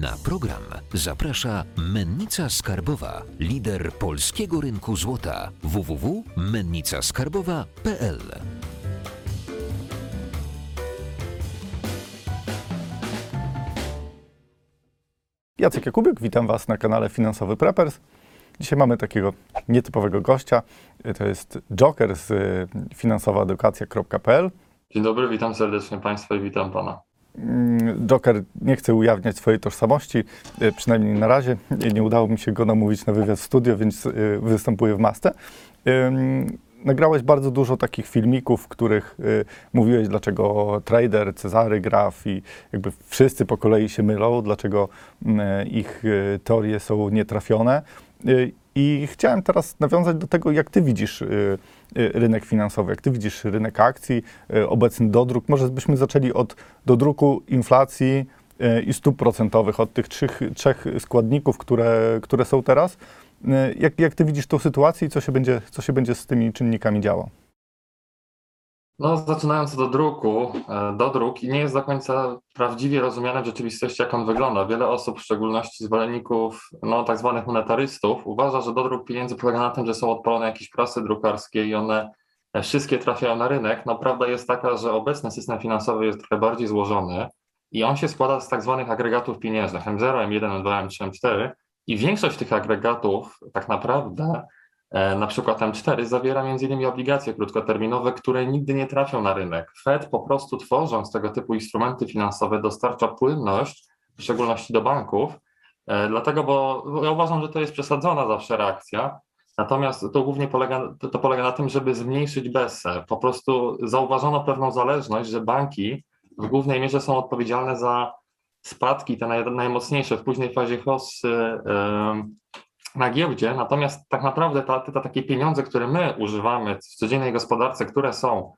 Na program zaprasza Mennica Skarbowa, lider polskiego rynku złota www.mennicaskarbowa.pl. Jacek Jakubiuk, witam Was na kanale Finansowy Preppers. Dzisiaj mamy takiego nietypowego gościa. To jest Joker z finansowaedukacja.pl. Dzień dobry, witam serdecznie Państwa i witam Pana. Mm, Joker nie chce ujawniać swojej tożsamości, y, przynajmniej na razie. Nie udało mi się go namówić na wywiad w studio, więc y, występuje w masce. Nagrałeś bardzo dużo takich filmików, w których y, mówiłeś, dlaczego trader, Cezary Graf i jakby wszyscy po kolei się mylą, dlaczego mm, ich teorie są nietrafione. I chciałem teraz nawiązać do tego, jak ty widzisz rynek finansowy, jak ty widzisz rynek akcji, y, obecny dodruk. Może byśmy zaczęli od dodruku inflacji y, i stóp procentowych, od tych trzech, trzech składników, które, które są teraz. Y, Jak, jak ty widzisz tą sytuację i co się będzie, co się będzie z tymi czynnikami działo? No, zaczynając do druku, e, dodruk nie jest do końca prawdziwie rozumiany w rzeczywistości, jak on wygląda. Wiele osób, w szczególności zwolenników no, tak zwanych monetarystów, uważa, że dodruk pieniędzy polega na tym, że są odpalone jakieś prasy drukarskie i one e, wszystkie trafiają na rynek. No, prawda jest taka, że obecny system finansowy jest trochę bardziej złożony i on się składa z tak zwanych agregatów pieniężnych M0, M1, M2, M3, M4 i większość tych agregatów tak naprawdę Na przykład M4 zawiera m.in. obligacje krótkoterminowe, które nigdy nie trafią na rynek. Fed po prostu tworząc tego typu instrumenty finansowe dostarcza płynność, w szczególności do banków, e, dlatego, bo ja uważam, że to jest przesadzona zawsze reakcja, natomiast to głównie polega, to, polega na tym, żeby zmniejszyć BESę. Po prostu zauważono pewną zależność, że banki w głównej mierze są odpowiedzialne za spadki, te naj, najmocniejsze w późnej fazie hossy, na giełdzie, natomiast tak naprawdę te, te takie pieniądze, które my używamy w codziennej gospodarce, które są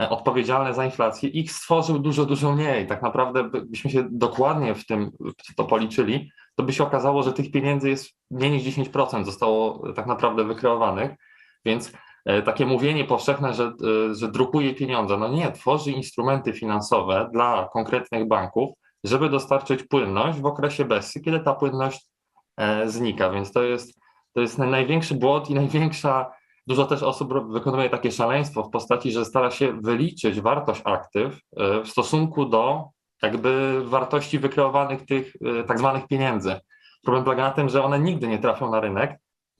e, odpowiedzialne za inflację, ich stworzył dużo, dużo mniej. Tak naprawdę, byśmy się dokładnie w tym to policzyli, to by się okazało, że tych pieniędzy jest mniej niż 10% zostało tak naprawdę wykreowanych, więc e, takie mówienie powszechne, że, e, że drukuje pieniądze, no nie, tworzy instrumenty finansowe dla konkretnych banków, żeby dostarczyć płynność w okresie BESY, kiedy ta płynność E, znika, więc to jest, to jest największy błąd i największa, dużo też osób wykonuje takie szaleństwo w postaci, że stara się wyliczyć wartość aktyw e, w stosunku do jakby wartości wykreowanych tych e, tak zwanych pieniędzy. Problem polega na tym, że one nigdy nie trafią na rynek.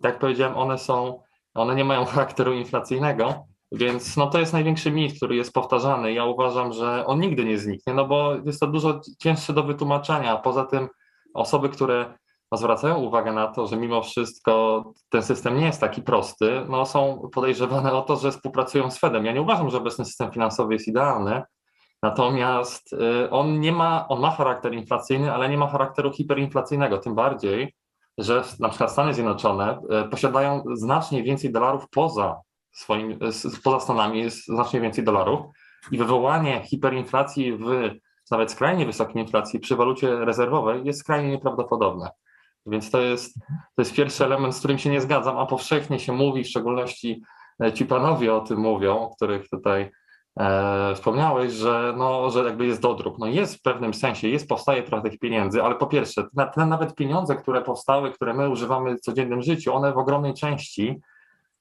Tak jak powiedziałem, one są, one nie mają charakteru inflacyjnego, więc no to jest największy mit, który jest powtarzany. Ja uważam, że on nigdy nie zniknie, no bo jest to dużo cięższe do wytłumaczenia. Poza tym osoby, które no zwracają uwagę na to, że mimo wszystko ten system nie jest taki prosty, no są podejrzewane o to, że współpracują z Fedem. Ja nie uważam, że obecny system finansowy jest idealny, natomiast y, on nie ma, on ma charakter inflacyjny, ale nie ma charakteru hiperinflacyjnego, tym bardziej, że na przykład Stany Zjednoczone y, posiadają znacznie więcej dolarów poza swoim, poza Stanami jest znacznie więcej dolarów i wywołanie hiperinflacji w nawet skrajnie wysokiej inflacji przy walucie rezerwowej jest skrajnie nieprawdopodobne. Więc to jest, to jest pierwszy element, z którym się nie zgadzam, a powszechnie się mówi, w szczególności e, ci panowie o tym mówią, o których tutaj e, wspomniałeś, że, no, że jakby jest dodruk. No jest w pewnym sensie, jest, powstaje trochę tych pieniędzy, ale po pierwsze, te, te nawet pieniądze, które powstały, które my używamy w codziennym życiu, one w ogromnej części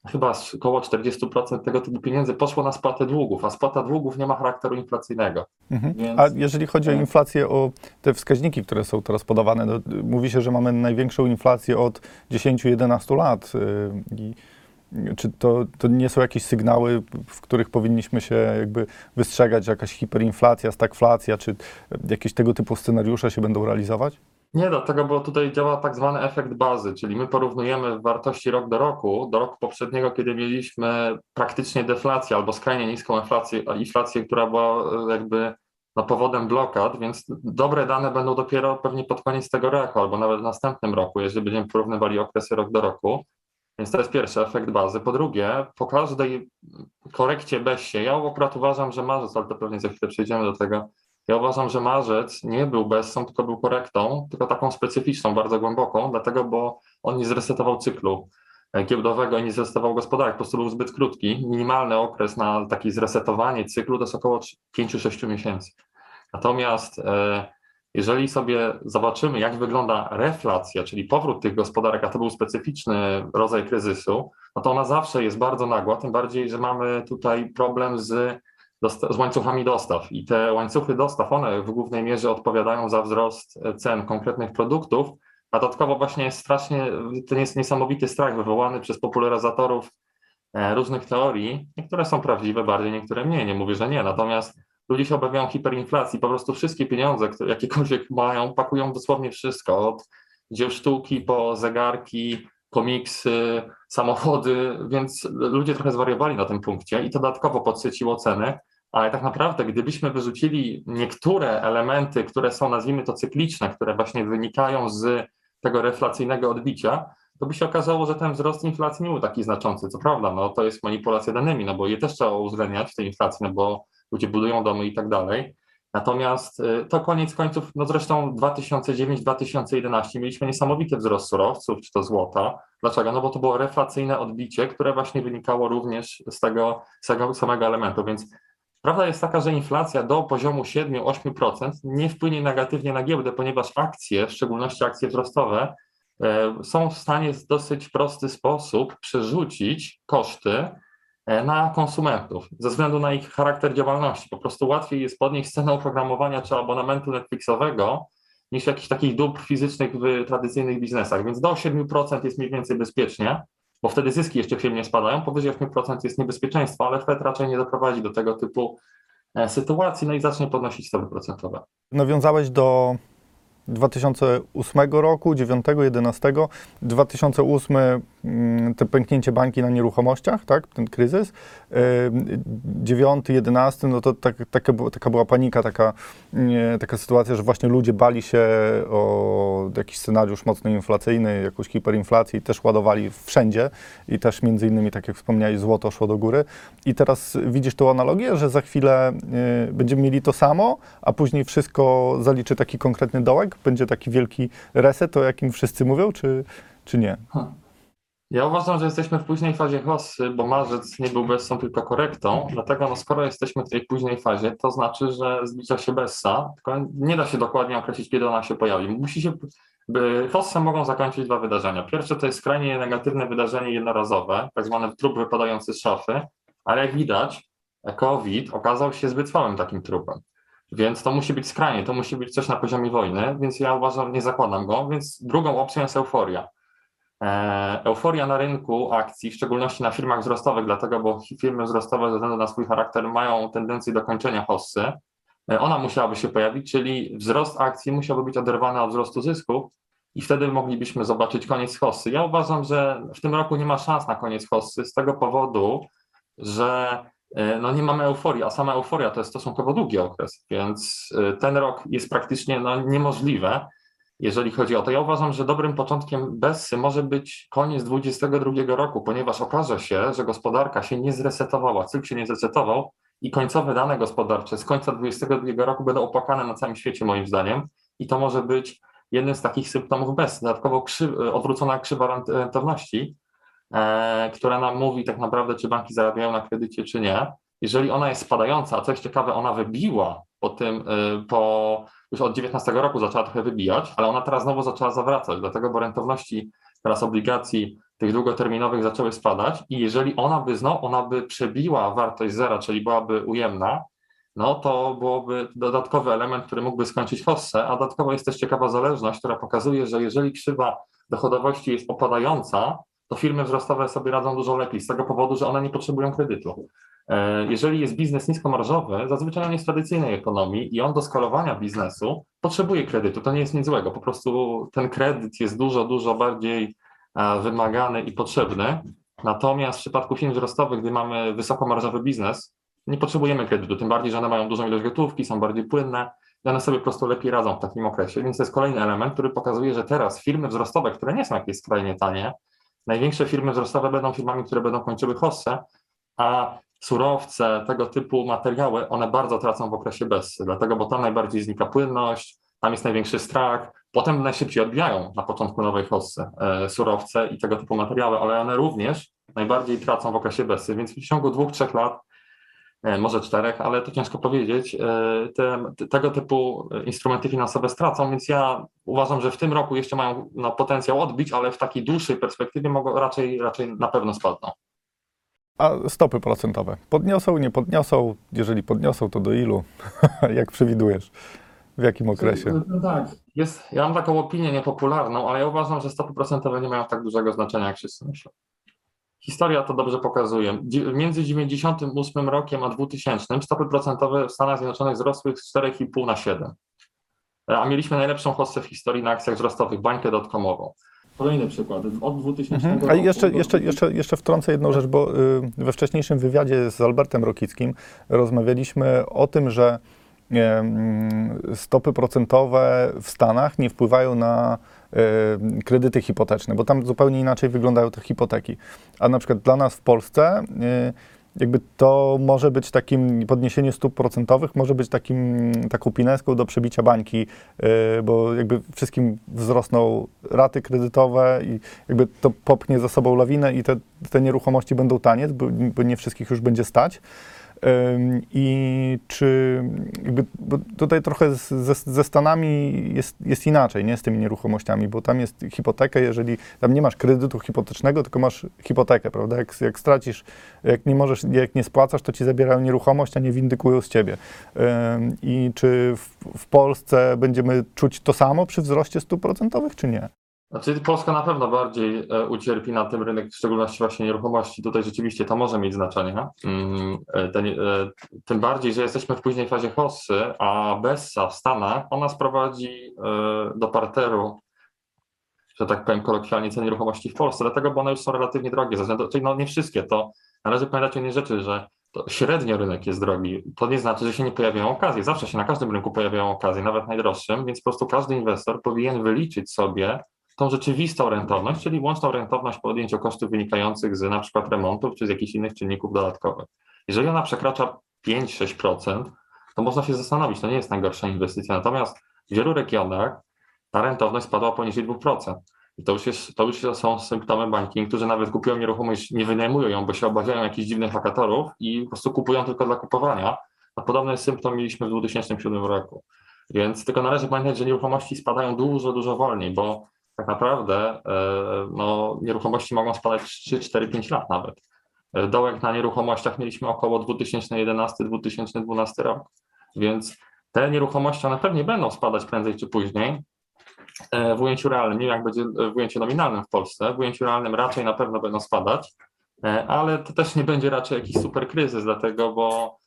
chyba około 40% tego typu pieniędzy poszło na spłatę długów, a spłata długów nie ma charakteru inflacyjnego. Mhm. Więc... A jeżeli chodzi o inflację, o te wskaźniki, które są teraz podawane, no, mówi się, że mamy największą inflację od 10-11 lat. Y, I czy to, to nie są jakieś sygnały, w których powinniśmy się jakby wystrzegać, jakaś hiperinflacja, stagflacja, czy jakieś tego typu scenariusze się będą realizować? Nie, dlatego, bo tutaj działa tak zwany efekt bazy, czyli my porównujemy wartości rok do roku, do roku poprzedniego, kiedy mieliśmy praktycznie deflację albo skrajnie niską inflację, inflację która była e, jakby no, powodem blokad, więc dobre dane będą dopiero pewnie pod koniec tego roku albo nawet w następnym roku, jeżeli będziemy porównywali okresy rok do roku. Więc to jest pierwszy efekt bazy. Po drugie, po każdej korekcie BESie, ja akurat uważam, że marzec, ale to pewnie za chwilę przejdziemy do tego, ja uważam, że marzec nie był bezsą, tylko był korektą, tylko taką specyficzną, bardzo głęboką, dlatego, bo on nie zresetował cyklu e, giełdowego i nie zresetował gospodarki, po prostu był zbyt krótki. Minimalny okres na takie zresetowanie cyklu to jest około 5-6 miesięcy. Natomiast e, Jeżeli sobie zobaczymy, jak wygląda reflacja, czyli powrót tych gospodarek, a to był specyficzny rodzaj kryzysu, no to ona zawsze jest bardzo nagła, tym bardziej, że mamy tutaj problem z, z łańcuchami dostaw. I te łańcuchy dostaw, one w głównej mierze odpowiadają za wzrost cen konkretnych produktów, a dodatkowo właśnie jest strasznie, ten jest niesamowity strach wywołany przez popularyzatorów e, różnych teorii, niektóre są prawdziwe bardziej, niektóre mniej, nie mówię, że nie, natomiast ludzie się obawiają hiperinflacji, po prostu wszystkie pieniądze, które jakiekolwiek mają, pakują dosłownie wszystko, od dzieł sztuki po zegarki, komiksy, samochody, więc ludzie trochę zwariowali na tym punkcie i to dodatkowo podsyciło ceny, ale tak naprawdę gdybyśmy wyrzucili niektóre elementy, które są nazwijmy to cykliczne, które właśnie wynikają z tego reflacyjnego odbicia, to by się okazało, że ten wzrost inflacji nie był taki znaczący. Co prawda, no to jest manipulacja danymi, no bo je też trzeba uwzględniać w tej inflacji, no bo ludzie budują domy i tak dalej. Natomiast y, to koniec końców, no zresztą 2009-2011 mieliśmy niesamowity wzrost surowców, czy to złota. Dlaczego? No bo to było reflacyjne odbicie, które właśnie wynikało również z tego, z tego samego elementu, więc prawda jest taka, że inflacja do poziomu 7-8% nie wpłynie negatywnie na giełdę, ponieważ akcje, w szczególności akcje wzrostowe, y, są w stanie w dosyć prosty sposób przerzucić koszty E, na konsumentów ze względu na ich charakter działalności. Po prostu łatwiej jest podnieść cenę oprogramowania czy abonamentu Netflixowego niż jakichś takich dóbr fizycznych w tradycyjnych biznesach. Więc do 7% jest mniej więcej bezpiecznie, bo wtedy zyski jeszcze firmie spadają. Powyżej 8% jest niebezpieczeństwo, ale Fed raczej nie doprowadzi do tego typu e, sytuacji, no i zacznie podnosić stopy procentowe. Nawiązałeś do 2008 roku, 9, 11, 2008 te pęknięcie bańki na nieruchomościach, tak, ten kryzys, 9, 11, no to tak, taka, taka była panika, taka, taka sytuacja, że właśnie ludzie bali się o jakiś scenariusz mocno inflacyjny, jakąś hiperinflację i też ładowali wszędzie i też między innymi, tak jak wspomniałeś, złoto szło do góry. I teraz widzisz tą analogię, że za chwilę y, będziemy mieli to samo, a później wszystko zaliczy taki konkretny dołek, będzie taki wielki reset, o jakim wszyscy mówią, czy, nie? Ja uważam, że jesteśmy w późnej fazie hossy, bo marzec nie był Bessą, tylko korektą. Dlatego no, skoro jesteśmy w tej późnej fazie, to znaczy, że zbliża się Bessa, tylko nie da się dokładnie określić, kiedy ona się pojawi. Musi się, by mogą zakończyć dwa wydarzenia. Pierwsze to jest skrajnie negatywne wydarzenie jednorazowe, tak zwany trup wypadający z szafy, ale jak widać, COVID okazał się zbyt słabym takim trupem. Więc to musi być skrajnie, to musi być coś na poziomie wojny, więc ja uważam, nie zakładam go, więc drugą opcją jest euforia. E, euforia na rynku akcji, w szczególności na firmach wzrostowych, dlatego, bo firmy wzrostowe ze względu na swój charakter mają tendencję do kończenia hossy. E, ona musiałaby się pojawić, czyli wzrost akcji musiałby być oderwany od wzrostu zysków i wtedy moglibyśmy zobaczyć koniec hossy. Ja uważam, że w tym roku nie ma szans na koniec hossy z tego powodu, że no nie mamy euforii, a sama euforia to jest stosunkowo długi okres, więc e, ten rok jest praktycznie no, niemożliwe, jeżeli chodzi o to. Ja uważam, że dobrym początkiem Bessy może być koniec 2022 roku, ponieważ okaże się, że gospodarka się nie zresetowała, cykl się nie zresetował i końcowe dane gospodarcze z końca 2022 roku będą opłakane na całym świecie moim zdaniem i to może być jednym z takich symptomów Bessy. Dodatkowo krzy, odwrócona krzywa rentowności, E, która nam mówi tak naprawdę, czy banki zarabiają na kredycie, czy nie. Jeżeli ona jest spadająca, a coś ciekawe, ona wybiła po tym, e, po, już od 19 roku zaczęła trochę wybijać, ale ona teraz znowu zaczęła zawracać, dlatego, bo rentowności teraz obligacji tych długoterminowych zaczęły spadać i jeżeli ona by znowu, ona by przebiła wartość zera, czyli byłaby ujemna, no to byłoby dodatkowy element, który mógłby skończyć hossę, a dodatkowo jest też ciekawa zależność, która pokazuje, że jeżeli krzywa dochodowości jest opadająca, to firmy wzrostowe sobie radzą dużo lepiej z tego powodu, że one nie potrzebują kredytu. E, jeżeli jest biznes niskomarżowy, zazwyczaj on jest w tradycyjnej ekonomii i on do skalowania biznesu potrzebuje kredytu. To nie jest nic złego. Po prostu ten kredyt jest dużo, dużo bardziej e, wymagany i potrzebny. Natomiast w przypadku firm wzrostowych, gdy mamy wysokomarżowy biznes, nie potrzebujemy kredytu, tym bardziej, że one mają dużą ilość gotówki, są bardziej płynne i one sobie po prostu lepiej radzą w takim okresie. Więc to jest kolejny element, który pokazuje, że teraz firmy wzrostowe, które nie są jakieś skrajnie tanie, Największe firmy wzrostowe będą firmami, które będą kończyły hossę, a surowce, tego typu materiały, one bardzo tracą w okresie Bessy, dlatego, bo tam najbardziej znika płynność, tam jest największy strach, potem najszybciej odbijają na początku nowej hossy e, surowce i tego typu materiały, ale one również najbardziej tracą w okresie Bessy, więc w ciągu dwóch, trzech lat może czterech, ale to ciężko powiedzieć, e, te, te, tego typu instrumenty finansowe stracą, więc ja uważam, że w tym roku jeszcze mają no, potencjał odbić, ale w takiej dłuższej perspektywie mogą raczej, raczej na pewno spadną. A stopy procentowe podniosą, nie podniosą? Jeżeli podniosą, to do ilu? Jak przewidujesz? W jakim okresie? No tak. Jest, ja mam taką opinię niepopularną, ale ja uważam, że stopy procentowe nie mają tak dużego znaczenia, jak wszyscy myślą. Historia to dobrze pokazuje. Między 98 rokiem a 2000 stopy procentowe w Stanach Zjednoczonych wzrosły z 4,5 na 7. E, A mieliśmy najlepszą hossę w historii na akcjach wzrostowych, bańkę dotkomową. Kolejny przykład. Od 2000 Mhm. A roku jeszcze, do- jeszcze, jeszcze, jeszcze wtrącę jedną rzecz, bo y, we wcześniejszym wywiadzie z Albertem Rokickim rozmawialiśmy o tym, że stopy procentowe w Stanach nie wpływają na kredyty hipoteczne, bo tam zupełnie inaczej wyglądają te hipoteki. A na przykład dla nas w Polsce y, jakby to może być takim, podniesienie stóp procentowych może być takim, taką pineską do przebicia bańki, y, bo jakby wszystkim wzrosną raty kredytowe i jakby to popchnie za sobą lawinę i te, te nieruchomości będą taniec, bo, bo nie wszystkich już będzie stać. I czy jakby, bo tutaj trochę ze, ze Stanami jest, jest inaczej, nie z tymi nieruchomościami, bo tam jest hipoteka, jeżeli tam nie masz kredytu hipotecznego, tylko masz hipotekę, prawda? Jak, jak stracisz, jak nie możesz, jak nie spłacasz, to ci zabierają nieruchomość, a nie windykują z ciebie. I czy w, w Polsce będziemy czuć to samo przy wzroście stóp procentowych, czy nie? Znaczy Polska na pewno bardziej e, ucierpi na tym rynek, w szczególności właśnie nieruchomości. Tutaj rzeczywiście to może mieć znaczenie. Mm, e, e, Tym bardziej, że jesteśmy w późnej fazie hossy, a Bessa w Stanach, ona sprowadzi do parteru, że tak powiem kolokwialnie, cen nieruchomości w Polsce, dlatego, bo one już są relatywnie drogie. Czyli no nie wszystkie, to należy pamiętać o jednej rzeczy, że średnio rynek jest drogi. To nie znaczy, że się nie pojawiają okazje. Zawsze się na każdym rynku pojawiają okazje, nawet najdroższym, więc po prostu każdy inwestor powinien wyliczyć sobie tą rzeczywistą rentowność, czyli łączną rentowność po odjęciu kosztów wynikających z na przykład remontów czy z jakichś innych czynników dodatkowych. Jeżeli ona przekracza 5-6%, to można się zastanowić, to nie jest najgorsza inwestycja. Natomiast w wielu regionach ta rentowność spadła poniżej 2%. I to już, jest, to już są symptomy bańki. Niektórzy nawet kupują nieruchomość, nie wynajmują ją, bo się obawiają jakichś dziwnych wakatorów i po prostu kupują tylko dla kupowania. A podobny symptom mieliśmy w 2007 roku. Więc tylko należy pamiętać, że nieruchomości spadają dużo, dużo wolniej, bo tak naprawdę e, no, nieruchomości mogą spadać 3, 4, 5 lat nawet. E, Dołek na nieruchomościach mieliśmy około 2011-2012 rok, więc te nieruchomości one pewnie będą spadać prędzej czy później e, w ujęciu realnym, nie wiem jak będzie w ujęciu nominalnym w Polsce, w ujęciu realnym raczej na pewno będą spadać, ale to też nie będzie raczej jakiś super kryzys, dlatego bo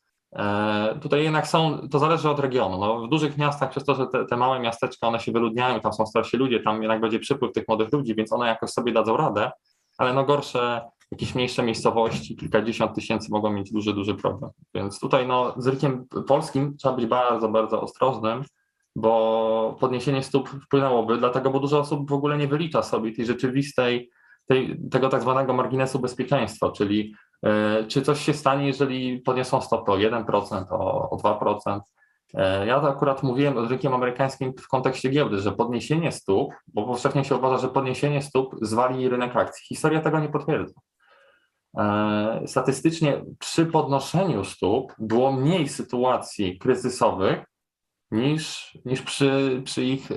Tutaj jednak są, to zależy od regionu. No, w dużych miastach, przez to, że te, te małe miasteczka, one się wyludniają, tam są starsi ludzie, tam jednak będzie przypływ tych młodych ludzi, więc one jakoś sobie dadzą radę, ale no gorsze, jakieś mniejsze miejscowości, kilkadziesiąt tysięcy mogą mieć duży, duży problem. Więc tutaj no, z rynkiem polskim trzeba być bardzo, bardzo ostrożnym, bo podniesienie stóp wpłynęłoby, dlatego, bo dużo osób w ogóle nie wylicza sobie tej rzeczywistej, tej, tego tak zwanego marginesu bezpieczeństwa, czyli E, Czy coś się stanie, jeżeli podniosą stopy o 1%, o, o 2%? E, Ja to akurat mówiłem o rynkiem amerykańskim w kontekście giełdy, że podniesienie stóp, bo powszechnie się uważa, że podniesienie stóp zwali rynek akcji. Historia tego nie potwierdza. E, Statystycznie przy podnoszeniu stóp było mniej sytuacji kryzysowych niż, niż przy, przy ich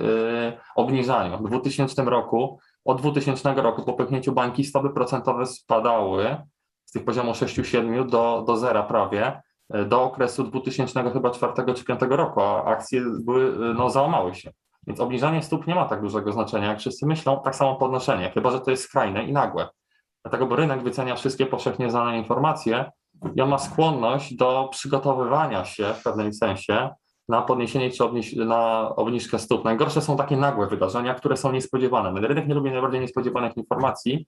obniżaniu. W 2000 roku, od 2000 roku po pęknięciu bańki stopy procentowe spadały z tych poziomu 6-7 do, do zera prawie, e, do okresu 2000 chyba 4 czy 5 roku, a akcje były, e, no, załamały się. Więc obniżanie stóp nie ma tak dużego znaczenia, jak wszyscy myślą, tak samo podnoszenie, chyba że to jest skrajne i nagłe. Dlatego, bo rynek wycenia wszystkie powszechnie znane informacje i on ma skłonność do przygotowywania się w pewnym sensie na podniesienie czy obniż- na obniżkę stóp. Najgorsze są takie nagłe wydarzenia, które są niespodziewane. Rynek nie lubi najbardziej niespodziewanych informacji,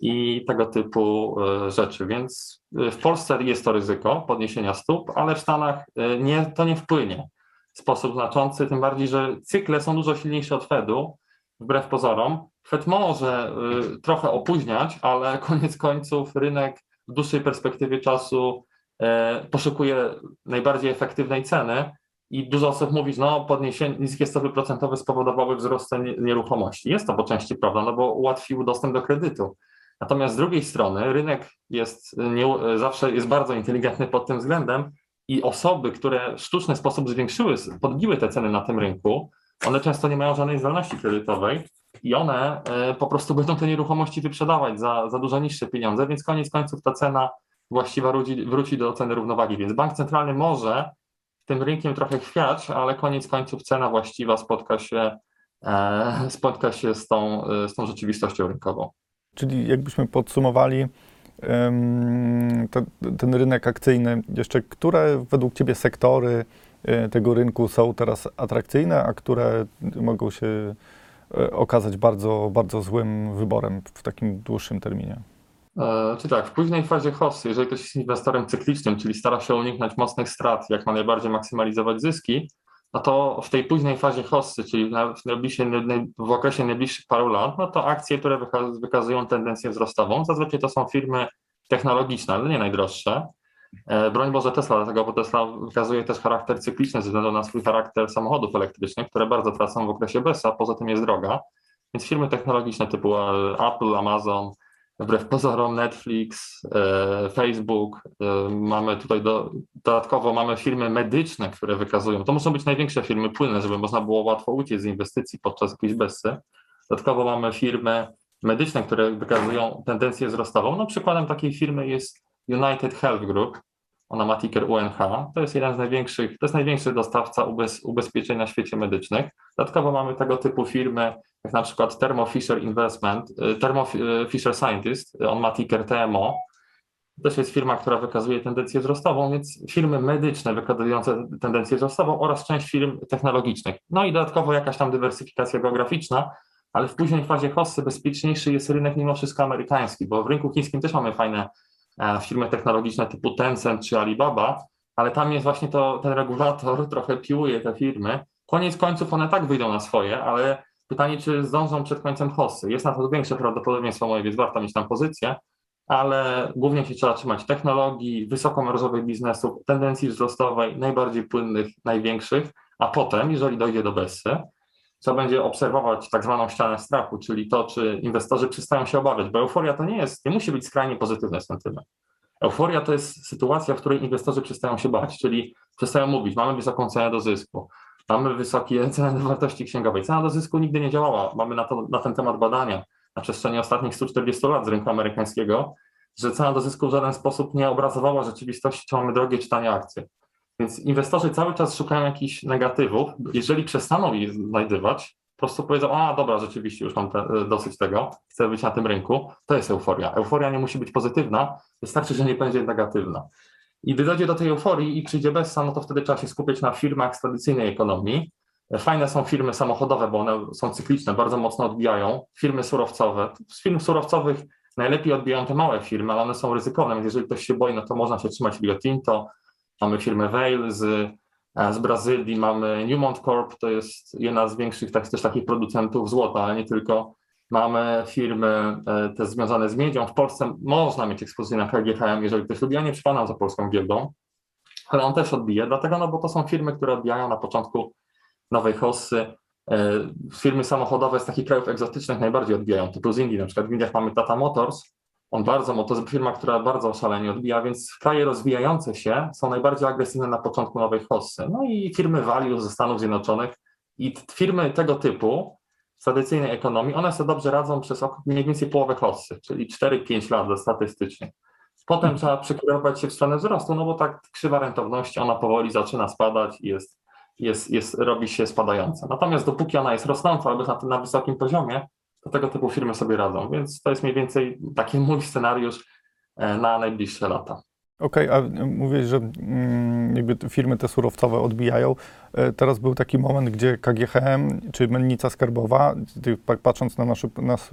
i tego typu e, rzeczy. Więc e, w Polsce jest to ryzyko podniesienia stóp, ale w Stanach e, nie, to nie wpłynie w sposób znaczący, tym bardziej, że cykle są dużo silniejsze od Fedu, wbrew pozorom. Fed może trochę opóźniać, ale koniec końców rynek w dłuższej perspektywie czasu poszukuje najbardziej efektywnej ceny i dużo osób mówi, że no podniesienie, niskie stopy procentowe spowodowały wzrost cen nieruchomości. Jest to po części prawda, no bo ułatwił dostęp do kredytu Natomiast z drugiej strony rynek jest nie, zawsze jest bardzo inteligentny pod tym względem i osoby, które w sztuczny sposób zwiększyły, podbiły te ceny na tym rynku, one często nie mają żadnej zdolności kredytowej i one e, po prostu będą te nieruchomości wyprzedawać za, za dużo niższe pieniądze, więc koniec końców ta cena właściwa wróci, wróci do ceny równowagi. Więc bank centralny może tym rynkiem trochę chwiać, ale koniec końców cena właściwa spotka się, e, spotka się z, tą, e, z tą rzeczywistością rynkową. Czyli jakbyśmy podsumowali ten, rynek akcyjny, jeszcze które według Ciebie sektory e, tego rynku są teraz atrakcyjne, a które mogą się okazać bardzo, bardzo złym wyborem w takim dłuższym terminie? E, Czy tak, w późnej fazie hossy, jeżeli ktoś jest inwestorem cyklicznym, czyli stara się uniknąć mocnych strat, jak ma najbardziej maksymalizować zyski, no to w tej późnej fazie hossy, czyli w, w okresie najbliższych paru lat, no to akcje, które wyka- wykazują tendencję wzrostową, zazwyczaj to są firmy technologiczne, ale nie najdroższe. E, Broń Boże Tesla, dlatego, bo Tesla wykazuje też charakter cykliczny ze względu na swój charakter samochodów elektrycznych, które bardzo tracą w okresie BES-a, poza tym jest droga. Więc firmy technologiczne typu e, Apple, Amazon, wbrew pozorom Netflix, e, Facebook, e, mamy tutaj do, dodatkowo mamy firmy medyczne, które wykazują, to muszą być największe firmy płynne, żeby można było łatwo uciec z inwestycji podczas jakiejś bessy. Dodatkowo mamy firmy medyczne, które wykazują tendencję wzrostową. No przykładem takiej firmy jest United Health Group, ona ma ticker UNH, to jest jeden z największych, to jest największy dostawca ubez, ubezpieczeń na świecie medycznych. Dodatkowo mamy tego typu firmy, jak na przykład Thermo Fisher Investment, y, Thermo Fi- Fisher Scientist, on ma ticker TMO. To też jest firma, która wykazuje tendencję wzrostową, więc firmy medyczne wykazujące tendencję wzrostową oraz część firm technologicznych. No i dodatkowo jakaś tam dywersyfikacja geograficzna, ale w późnej fazie hossy bezpieczniejszy jest rynek mimo wszystko amerykański, bo w rynku chińskim też mamy fajne firmy technologiczne typu Tencent czy Alibaba, ale tam jest właśnie to, ten regulator trochę piłuje te firmy. Koniec końców one tak wyjdą na swoje, ale pytanie, czy zdążą przed końcem hossy. Jest na to większe prawdopodobieństwo moje, więc warto mieć tam pozycję, ale głównie się trzeba trzymać technologii, wysokomarżowych biznesów, tendencji wzrostowej, najbardziej płynnych, największych, a potem, jeżeli dojdzie do Bessy, trzeba będzie obserwować tak zwaną ścianę strachu, czyli to, czy inwestorzy przestają się obawiać, bo euforia to nie jest, nie musi być skrajnie pozytywny sentyment. Euforia to jest sytuacja, w której inwestorzy przestają się bać, czyli przestają mówić, mamy wysoką cenę do zysku, mamy wysokie ceny do wartości księgowej. Cena do zysku nigdy nie działała. Mamy na, to, na ten temat badania na przestrzeni ostatnich 140 lat z rynku amerykańskiego, że cena do zysku w żaden sposób nie obrazowała rzeczywistości, czy mamy drogie, czy tanie akcje. Więc inwestorzy cały czas szukają jakichś negatywów. Jeżeli przestaną je znajdywać, po prostu powiedzą, a dobra, rzeczywiście już mam te, dosyć tego, chcę być na tym rynku, to jest euforia. Euforia nie musi być pozytywna, wystarczy, że nie będzie negatywna. I gdy dojdzie do tej euforii i przyjdzie Bessa, no to wtedy trzeba się skupić na firmach z tradycyjnej ekonomii. Fajne są firmy samochodowe, bo one są cykliczne, bardzo mocno odbijają. Firmy surowcowe. Z firm surowcowych najlepiej odbijają te małe firmy, ale one są ryzykowne, więc jeżeli ktoś się boi, no to można się trzymać Rio Tinto. Mamy firmę Vail z, z Brazylii, mamy Newmont Corp, to jest jedna z większych tak, też takich producentów złota, ale nie tylko. Mamy firmy e, te związane z miedzią. W Polsce można mieć ekspozycję na KGHM, jeżeli ktoś lubi. Ja nie przepadam za polską giełdą, ale on też odbije, dlatego, no bo to są firmy, które odbijają na początku nowej hossy. E, Firmy samochodowe z takich krajów egzotycznych najbardziej odbijają, typu z Indii, na przykład w Indiach mamy Tata Motors, on bardzo, to jest firma, która bardzo szalenie odbija, więc kraje rozwijające się są najbardziej agresywne na początku nowej hossy. No i firmy value ze Stanów Zjednoczonych i firmy tego typu w tradycyjnej ekonomii, one sobie dobrze radzą przez mniej więcej połowę hossy, czyli 4-5 lat statystycznie. Potem trzeba przekierować się w stronę wzrostu, no bo tak krzywa rentowności, ona powoli zaczyna spadać i jest, jest, jest, robi się spadająca. Natomiast dopóki ona jest rosnąca albo na, na wysokim poziomie, to tego typu firmy sobie radzą. Więc to jest mniej więcej taki mój scenariusz e, na najbliższe lata. Okej, a mówisz, że mm, jakby firmy te surowcowe odbijają. E, Teraz był taki moment, gdzie KGHM czy Mennica Skarbowa, patrząc na nasz,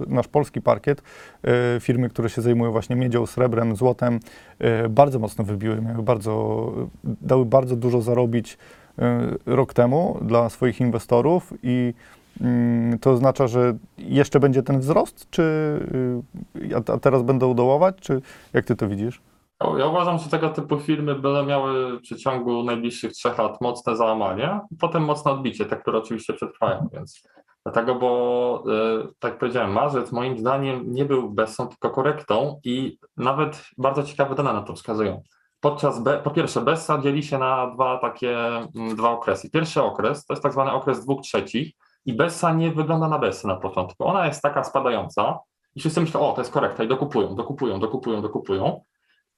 nasz, polski parkiet, e, firmy, które się zajmują właśnie miedzią, srebrem, złotem, e, bardzo mocno wybiły, miały bardzo, dały bardzo dużo zarobić e, rok temu dla swoich inwestorów i to oznacza, że jeszcze będzie ten wzrost, czy y, a, teraz będą dołować, czy jak ty to widzisz? Ja uważam, że tego typu firmy będą miały w przeciągu najbliższych trzech lat mocne załamanie, potem mocne odbicie, te, które oczywiście przetrwają, więc Dlatego, bo e, tak jak powiedziałem, marzec moim zdaniem nie był Bessą, tylko korektą i nawet bardzo ciekawe dane na to wskazują. Podczas, po pierwsze, Bessa dzieli się na dwa takie, mm, dwa okresy. Pierwszy okres to jest tak zwany okres dwóch trzecich i Bessa nie wygląda na Bessę na początku. Ona jest taka spadająca i wszyscy myślą, o, to jest korekta i dokupują, dokupują, dokupują, dokupują.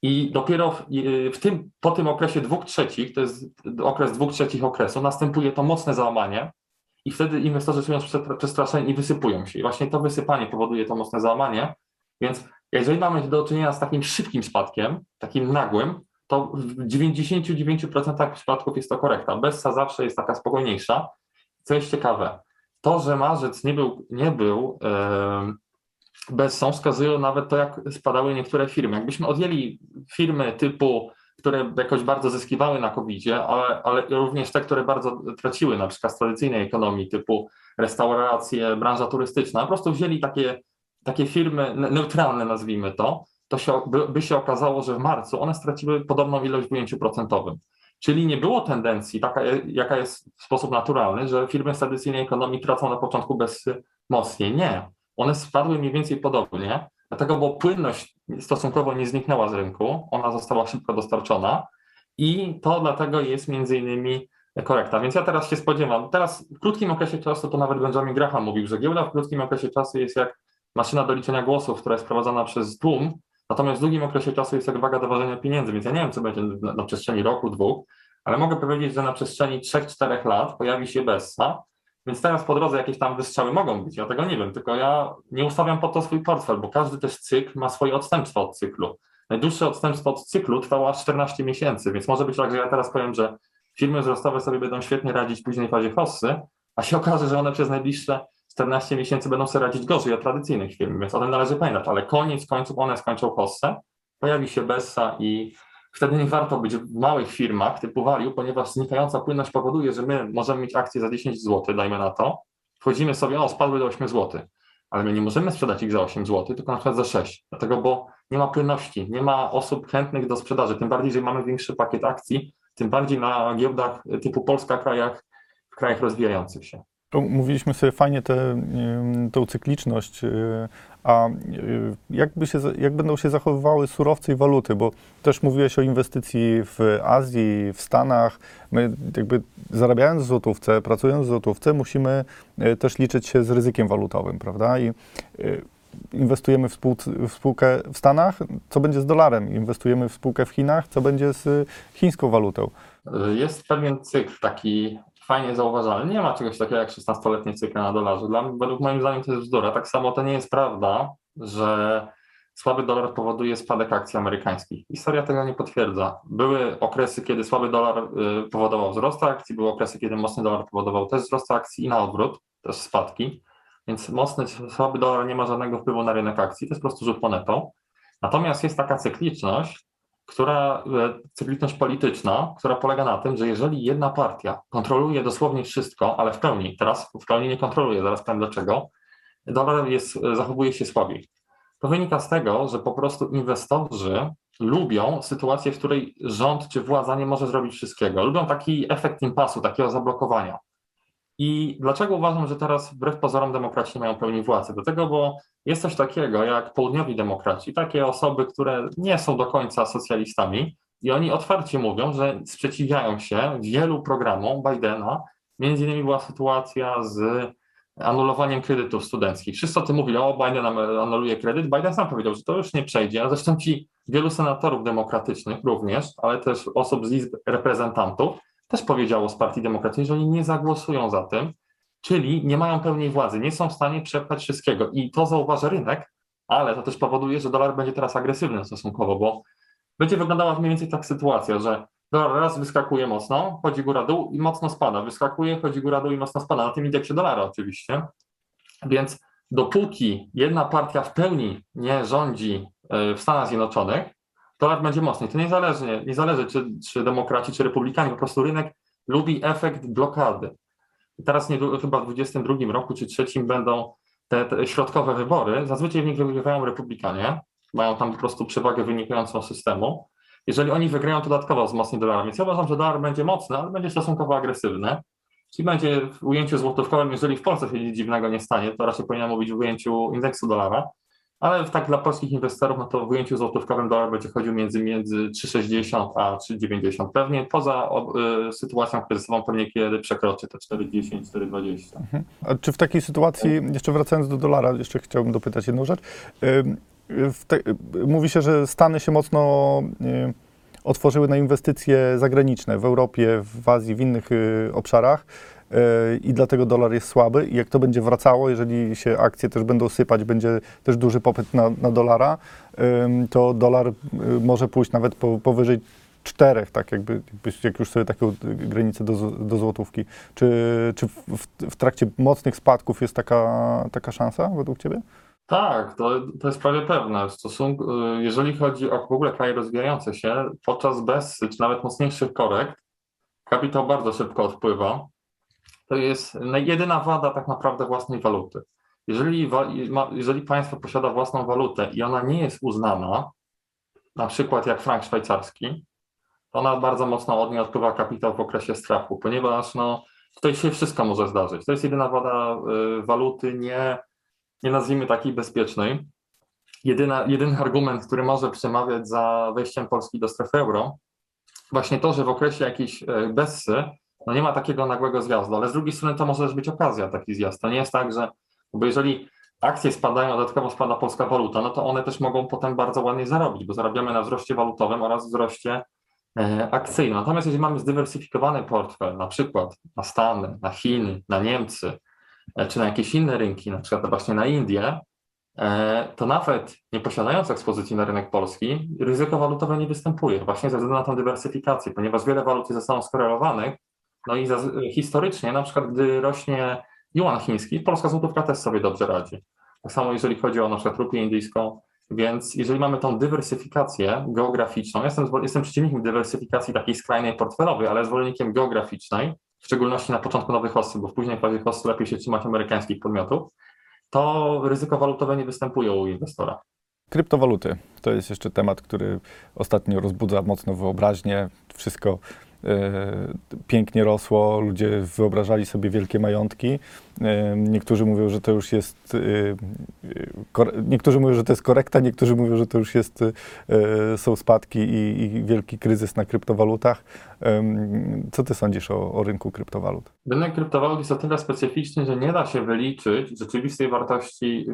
I dopiero w, w tym, po tym okresie dwóch trzecich, to jest okres dwóch trzecich okresu, następuje to mocne załamanie i wtedy inwestorzy czują się przestraszeni i wysypują się. I właśnie to wysypanie powoduje to mocne załamanie. Więc jeżeli mamy do czynienia z takim szybkim spadkiem, takim nagłym, to w 99% przypadków jest to korekta. Bessa zawsze jest taka spokojniejsza. Co jest ciekawe, to, że marzec nie był, nie był yy, Bessą, wskazują nawet to, jak spadały niektóre firmy. Jakbyśmy odjęli firmy typu które jakoś bardzo zyskiwały na covid ale, ale również te, które bardzo traciły, na przykład z tradycyjnej ekonomii, typu restauracje, branża turystyczna, po prostu wzięli takie, takie firmy neutralne, nazwijmy to, to się, by, by się okazało, że w marcu one straciły podobną ilość w ujęciu procentowym. Czyli nie było tendencji, taka, jaka jest w sposób naturalny, że firmy z tradycyjnej ekonomii tracą na początku bez mocniej. Nie. One spadły mniej więcej podobnie, dlatego, bo płynność stosunkowo nie zniknęła z rynku, ona została szybko dostarczona i to dlatego jest między innymi korekta. Więc ja teraz się spodziewam, teraz w krótkim okresie czasu to nawet Benjamin Graham mówił, że giełda w krótkim okresie czasu jest jak maszyna do liczenia głosów, która jest prowadzona przez tłum, natomiast w długim okresie czasu jest jak waga do ważenia pieniędzy, więc ja nie wiem, co będzie na, na przestrzeni roku, dwóch, ale mogę powiedzieć, że na przestrzeni 3-4 lat pojawi się Bessa, więc teraz po drodze jakieś tam wystrzały mogą być, ja tego nie wiem, tylko ja nie ustawiam po to swój portfel, bo każdy też cykl ma swoje odstępstwo od cyklu. Najdłuższe odstępstwo od cyklu trwało aż 14 miesięcy, więc może być tak, że ja teraz powiem, że firmy wzrostowe sobie będą świetnie radzić w późnej fazie hossy, a się okaże, że one przez najbliższe 14 miesięcy będą sobie radzić gorzej od tradycyjnych firm, więc o tym należy pamiętać, ale koniec końców one skończą hossę, pojawi się Bessa i Wtedy nie warto być w małych firmach typu value, ponieważ znikająca płynność powoduje, że my możemy mieć akcje za 10 zł, dajmy na to, wchodzimy sobie, o spadły do 8 zł, ale my nie możemy sprzedać ich za 8 zł, tylko na przykład za 6, dlatego bo nie ma płynności, nie ma osób chętnych do sprzedaży, tym bardziej, że mamy większy pakiet akcji, tym bardziej na giełdach typu Polska, krajach, w krajach rozwijających się. Mówiliśmy sobie fajnie tę tą cykliczność, y, a y, jakby się, jak będą się zachowywały surowce i waluty, bo też mówiłeś o inwestycji w Azji, w Stanach. My jakby zarabiając w złotówce, pracując w złotówce, musimy y, też liczyć się z ryzykiem walutowym, prawda? I inwestujemy w, spół, w spółkę w Stanach, co będzie z dolarem? Inwestujemy w spółkę w Chinach, co będzie z chińską walutą? Jest pewien cykl taki fajnie zauważalny. Nie ma czegoś takiego jak 16-letnie cykle na dolarze. Dla, według moim zdaniem to jest bzdura. Tak samo to nie jest prawda, że słaby dolar powoduje spadek akcji amerykańskich. Historia tego nie potwierdza. Były okresy, kiedy słaby dolar y, powodował wzrost akcji, były okresy, kiedy mocny dolar powodował też wzrost akcji i na odwrót, też spadki. Więc mocny, słaby dolar nie ma żadnego wpływu na rynek akcji, to jest po prostu rzut monetą. Natomiast jest taka cykliczność, która, e, cykliczność polityczna, która polega na tym, że jeżeli jedna partia kontroluje dosłownie wszystko, ale w pełni, teraz w pełni nie kontroluje, zaraz powiem dlaczego, dolar jest, zachowuje się słabiej. To wynika z tego, że po prostu inwestorzy lubią sytuację, w której rząd czy władza nie może zrobić wszystkiego. Lubią taki efekt impasu, takiego zablokowania. I dlaczego uważam, że teraz wbrew pozorom demokraci nie mają pełni władzy? Dlatego, bo jest coś takiego jak południowi demokraci, takie osoby, które nie są do końca socjalistami i oni otwarcie mówią, że sprzeciwiają się wielu programom Bidena. Między innymi była sytuacja z anulowaniem kredytów studenckich. Wszyscy o tym mówili, o Biden anuluje kredyt. Biden sam powiedział, że to już nie przejdzie, zresztą ci wielu senatorów demokratycznych również, ale też osób z izb reprezentantów też powiedziało z Partii Demokratycznej, że oni nie zagłosują za tym, czyli nie mają pełnej władzy, nie są w stanie przepchać wszystkiego. I to zauważa rynek, ale to też powoduje, że dolar będzie teraz agresywny stosunkowo, bo będzie wyglądała mniej więcej tak sytuacja, że dolar raz wyskakuje mocno, chodzi góra-dół i mocno spada, wyskakuje, chodzi góra-dół i mocno spada, na tym indeksie dolara oczywiście, więc dopóki jedna partia w pełni nie rządzi e, w Stanach Zjednoczonych, dolar będzie mocny. To niezależnie, nie zależy czy, czy demokraci, czy republikanie, po prostu rynek lubi efekt blokady. Teraz nie, chyba w 2022 roku czy trzecim będą te, te, środkowe wybory. Zazwyczaj w nich wygrywają republikanie, mają tam po prostu przewagę wynikającą z systemu. Jeżeli oni wygrają, to dodatkowo wzmocni dolar. Więc ja uważam, że dolar będzie mocny, ale będzie stosunkowo agresywny. Czyli będzie w ujęciu złotówkowym, jeżeli w Polsce się nic dziwnego nie stanie, to raczej powinien mówić w ujęciu indeksu dolara, ale tak dla polskich inwestorów, no to w ujęciu złotówkowym dolar będzie chodził między, między 3,60 a 3,90 pewnie, poza o, y, sytuacją kryzysową pewnie kiedy przekroczy te 4,10, 4,20. A czy w takiej sytuacji, jeszcze wracając do dolara, jeszcze chciałbym dopytać jedną rzecz. Ym, w te, mówi się, że Stany się mocno y, otworzyły na inwestycje zagraniczne w Europie, w Azji, w innych y, obszarach y, i dlatego dolar jest słaby. I jak to będzie wracało, jeżeli się akcje też będą sypać, będzie też duży popyt na, na dolara, to dolar y, może pójść nawet po, powyżej czterech, tak jakby, jak już sobie taką granicę do, do złotówki. Czy, czy w, w, trakcie mocnych spadków jest taka, taka szansa według Ciebie? Tak, to, to jest prawie pewne. W stosunku, y, jeżeli chodzi o w ogóle kraje rozwijające się, podczas bessy czy nawet mocniejszych korekt, kapitał bardzo szybko odpływa. To jest jedyna wada tak naprawdę własnej waluty. Jeżeli, jeżeli państwo posiada własną walutę i ona nie jest uznana, na przykład jak frank szwajcarski, to ona bardzo mocno od niej odpływa kapitał w okresie strachu, ponieważ no, tutaj się wszystko może zdarzyć. To jest jedyna wada y, waluty, nie, nie nazwijmy takiej bezpiecznej. Jedyna, jedyny argument, który może przemawiać za wejściem Polski do strefy euro, właśnie to, że w okresie jakiejś e, bessy no nie ma takiego nagłego zjazdu, ale z drugiej strony to może też być okazja, taki zjazd. To nie jest tak, że, bo jeżeli akcje spadają, dodatkowo spada polska waluta, no to one też mogą potem bardzo ładnie zarobić, bo zarabiamy na wzroście walutowym oraz wzroście e, akcyjnym. Natomiast jeżeli mamy zdywersyfikowany portfel, na przykład na Stany, na Chiny, na Niemcy, e, czy na jakieś inne rynki, na przykład właśnie na Indię, e, to nawet nie posiadając ekspozycji na rynek polski, ryzyko walutowe nie występuje, właśnie ze względu na tę dywersyfikację, ponieważ wiele walut jest ze sobą skorelowanych, no i historycznie, na przykład gdy rośnie yuan chiński, polska złotówka też sobie dobrze radzi. Tak samo jeżeli chodzi o na przykład rupię indyjską, więc jeżeli mamy tą dywersyfikację geograficzną, jestem, jestem przeciwnikiem dywersyfikacji takiej skrajnej portfelowej, ale zwolennikiem geograficznej, w szczególności na początku nowych osób, bo w później fazie hostu lepiej się trzymać amerykańskich podmiotów, to ryzyko walutowe nie występuje u inwestora. Kryptowaluty to jest jeszcze temat, który ostatnio rozbudza mocno wyobraźnię. Wszystko pięknie rosło, ludzie wyobrażali sobie wielkie majątki. E, niektórzy mówią, że to już jest. E, e, niektórzy mówią, że to jest korekta, niektórzy mówią, że to już jest, e, są spadki i, i wielki kryzys na kryptowalutach. Co ty sądzisz o, o rynku kryptowalut? Rynek kryptowalut jest o tyle specyficzny, że nie da się wyliczyć rzeczywistej wartości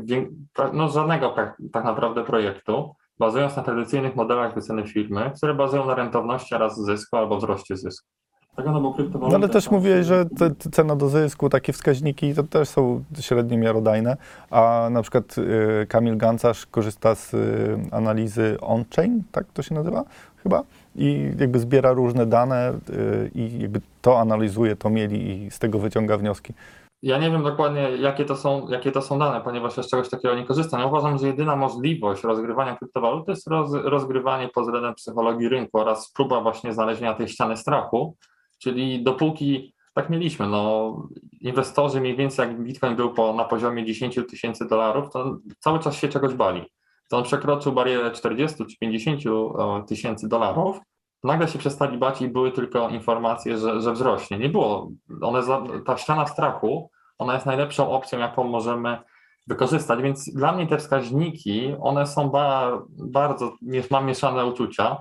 no, żadnego tak, tak naprawdę projektu, bazując na tradycyjnych modelach wyceny firmy, które bazują na rentowności oraz zysku albo wzroście zysku. Tego, no, bo No ale też mówiłeś, że te, te cena do zysku, takie wskaźniki to też są średnio miarodajne, a na przykład y, Kamil Gancarz korzysta z y, analizy on-chain, tak to się nazywa chyba, i jakby zbiera różne dane y, i jakby to analizuje, to mieli i z tego wyciąga wnioski. Ja nie wiem dokładnie, jakie to są, jakie to są dane, ponieważ ja z czegoś takiego nie korzystam. Ja uważam, że jedyna możliwość rozgrywania kryptowalut to jest roz, rozgrywanie pod względem psychologii rynku oraz próba właśnie znalezienia tej ściany strachu, czyli dopóki tak mieliśmy, no inwestorzy mniej więcej jak Bitcoin był po, na poziomie 10 tysięcy dolarów, to cały czas się czegoś bali. To on przekroczył barierę 40 czy 50 e, tysięcy dolarów, nagle się przestali bać i były tylko informacje, że, że wzrośnie. Nie było. One ta ściana strachu, ona jest najlepszą opcją, jaką możemy wykorzystać, więc dla mnie te wskaźniki, one są ba, bardzo, mam mieszane uczucia.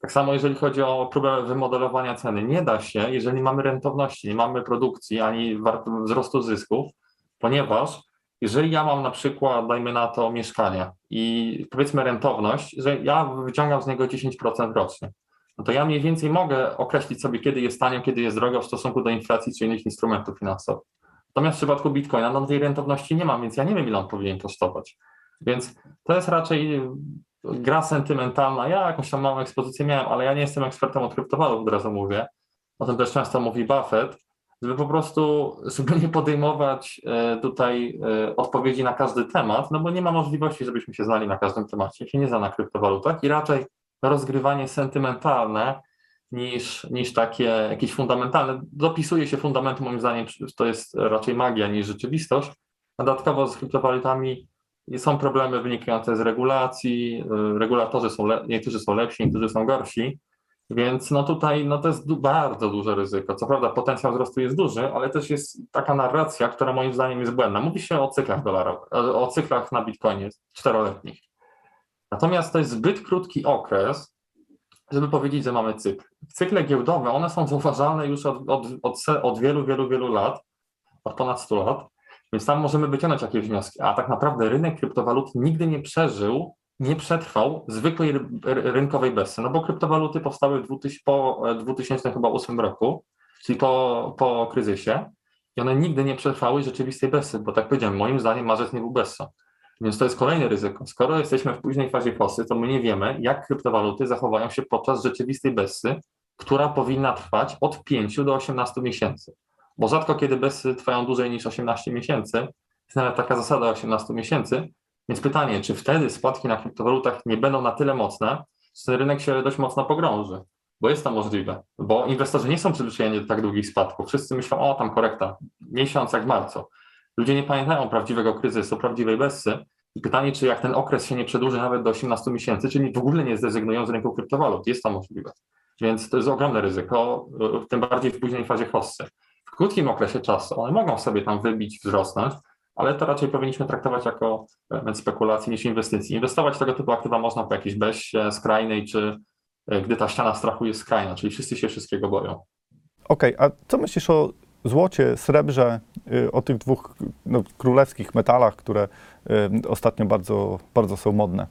Tak samo jeżeli chodzi o próbę wymodelowania ceny. Nie da się, jeżeli mamy rentowności, nie mamy produkcji ani wzrostu zysków, ponieważ jeżeli ja mam na przykład, dajmy na to, mieszkanie i powiedzmy rentowność, że ja wyciągam z niego 10% rocznie, no to ja mniej więcej mogę określić sobie, kiedy jest tanio, kiedy jest drogo w stosunku do inflacji czy innych instrumentów finansowych. Natomiast w przypadku Bitcoina, no tej rentowności nie mam, więc ja nie wiem, ile on powinien kosztować. Więc to jest raczej gra sentymentalna. Ja jakąś tam małą ekspozycję miałem, ale ja nie jestem ekspertem od kryptowalut, od razu mówię. O tym też często mówi Buffett, żeby po prostu, żeby nie podejmować e, tutaj e, odpowiedzi na każdy temat, no bo nie ma możliwości, żebyśmy się znali na każdym temacie. Się nie zna na kryptowalutach i raczej rozgrywanie sentymentalne niż, niż takie jakieś fundamentalne. Dopisuje się fundamentu, moim zdaniem, to jest raczej magia niż rzeczywistość. Dodatkowo z kryptowalutami są problemy wynikające z regulacji. Regulatorzy są, le- niektórzy są lepsi, niektórzy są gorsi. Więc no tutaj no to jest du- bardzo duże ryzyko. Co prawda potencjał wzrostu jest duży, ale też jest taka narracja, która moim zdaniem jest błędna. Mówi się o cyklach dolarowych, o cyklach na Bitcoinie czteroletnich. Natomiast to jest zbyt krótki okres, żeby powiedzieć, że mamy cykl. Cykle giełdowe, one są zauważalne już od, od, od, od wielu, wielu, wielu lat, od ponad 100 lat, więc tam możemy wyciągnąć jakieś wnioski. A tak naprawdę rynek kryptowalut nigdy nie przeżył, nie przetrwał zwykłej ry- ry- rynkowej bessy, no bo kryptowaluty powstały w 2000, po e, 2008 roku, czyli po, po kryzysie i one nigdy nie przetrwały rzeczywistej bessy, bo tak powiedziałem, moim zdaniem marzec nie był bessą. Więc to jest kolejne ryzyko. Skoro jesteśmy w późnej fazie fosy, to my nie wiemy, jak kryptowaluty zachowają się podczas rzeczywistej bessy, która powinna trwać od 5 do 18 miesięcy. Bo rzadko kiedy bessy trwają dłużej niż 18 miesięcy, jest nawet taka zasada 18 miesięcy. Więc pytanie, czy wtedy spadki na kryptowalutach nie będą na tyle mocne, że ten rynek się dość mocno pogrąży? Bo jest to możliwe, bo inwestorzy nie są przyzwyczajeni do tak długich spadków. Wszyscy myślą, o tam korekta, miesiąc jak w marcu. Ludzie nie pamiętają prawdziwego kryzysu, prawdziwej bessy. I pytanie, czy jak ten okres się nie przedłuży nawet do 18 miesięcy, czyli w ogóle nie zdezygnują z rynku kryptowalut. Jest to możliwe. Więc to jest ogromne ryzyko, y, tym bardziej w późnej fazie hossy. W krótkim okresie czasu one mogą sobie tam wybić, wzrosnąć, ale to raczej powinniśmy traktować jako element spekulacji niż inwestycji. Inwestować w tego typu aktywa można po jakiejś beście skrajnej, czy y, gdy ta ściana strachu jest skrajna, czyli wszyscy się wszystkiego boją. Okej, a co myślisz o złocie, srebrze, o tych dwóch no, królewskich metalach, które y, ostatnio bardzo, bardzo są modne?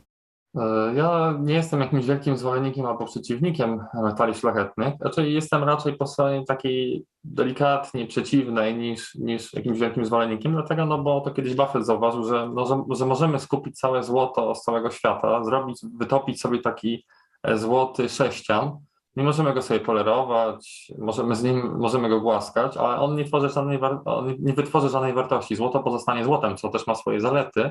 E, Ja nie jestem jakimś wielkim zwolennikiem albo przeciwnikiem metali szlachetnych, raczej jestem raczej po stronie takiej delikatnie przeciwnej niż, niż jakimś wielkim zwolennikiem, dlatego no bo to kiedyś Buffett zauważył, że, no, że, że możemy skupić całe złoto z całego świata, zrobić, wytopić sobie taki e, złoty sześcian, nie możemy go sobie polerować, możemy z nim, możemy go głaskać, ale on nie, tworzy żadnej on nie wytworzy żadnej wartości. Złoto pozostanie złotem, co też ma swoje zalety,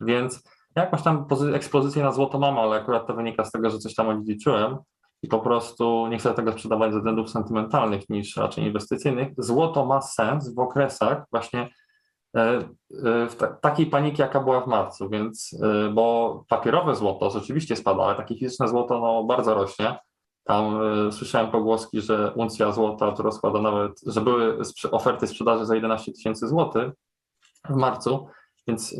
więc jakąś tam pozy- ekspozycję na złoto mam, ale akurat to wynika z tego, że coś tam odziedziczyłem i po prostu nie chcę tego sprzedawać ze względów sentymentalnych niż raczej inwestycyjnych. Złoto ma sens w okresach właśnie e, e, w ta- takiej paniki, jaka była w marcu, więc e, bo papierowe złoto rzeczywiście spada, ale takie fizyczne złoto no, bardzo rośnie. Tam e, słyszałem pogłoski, że uncja złota to rozkłada nawet, że były oferty sprzedaży za 11 tysięcy złotych w marcu, więc e,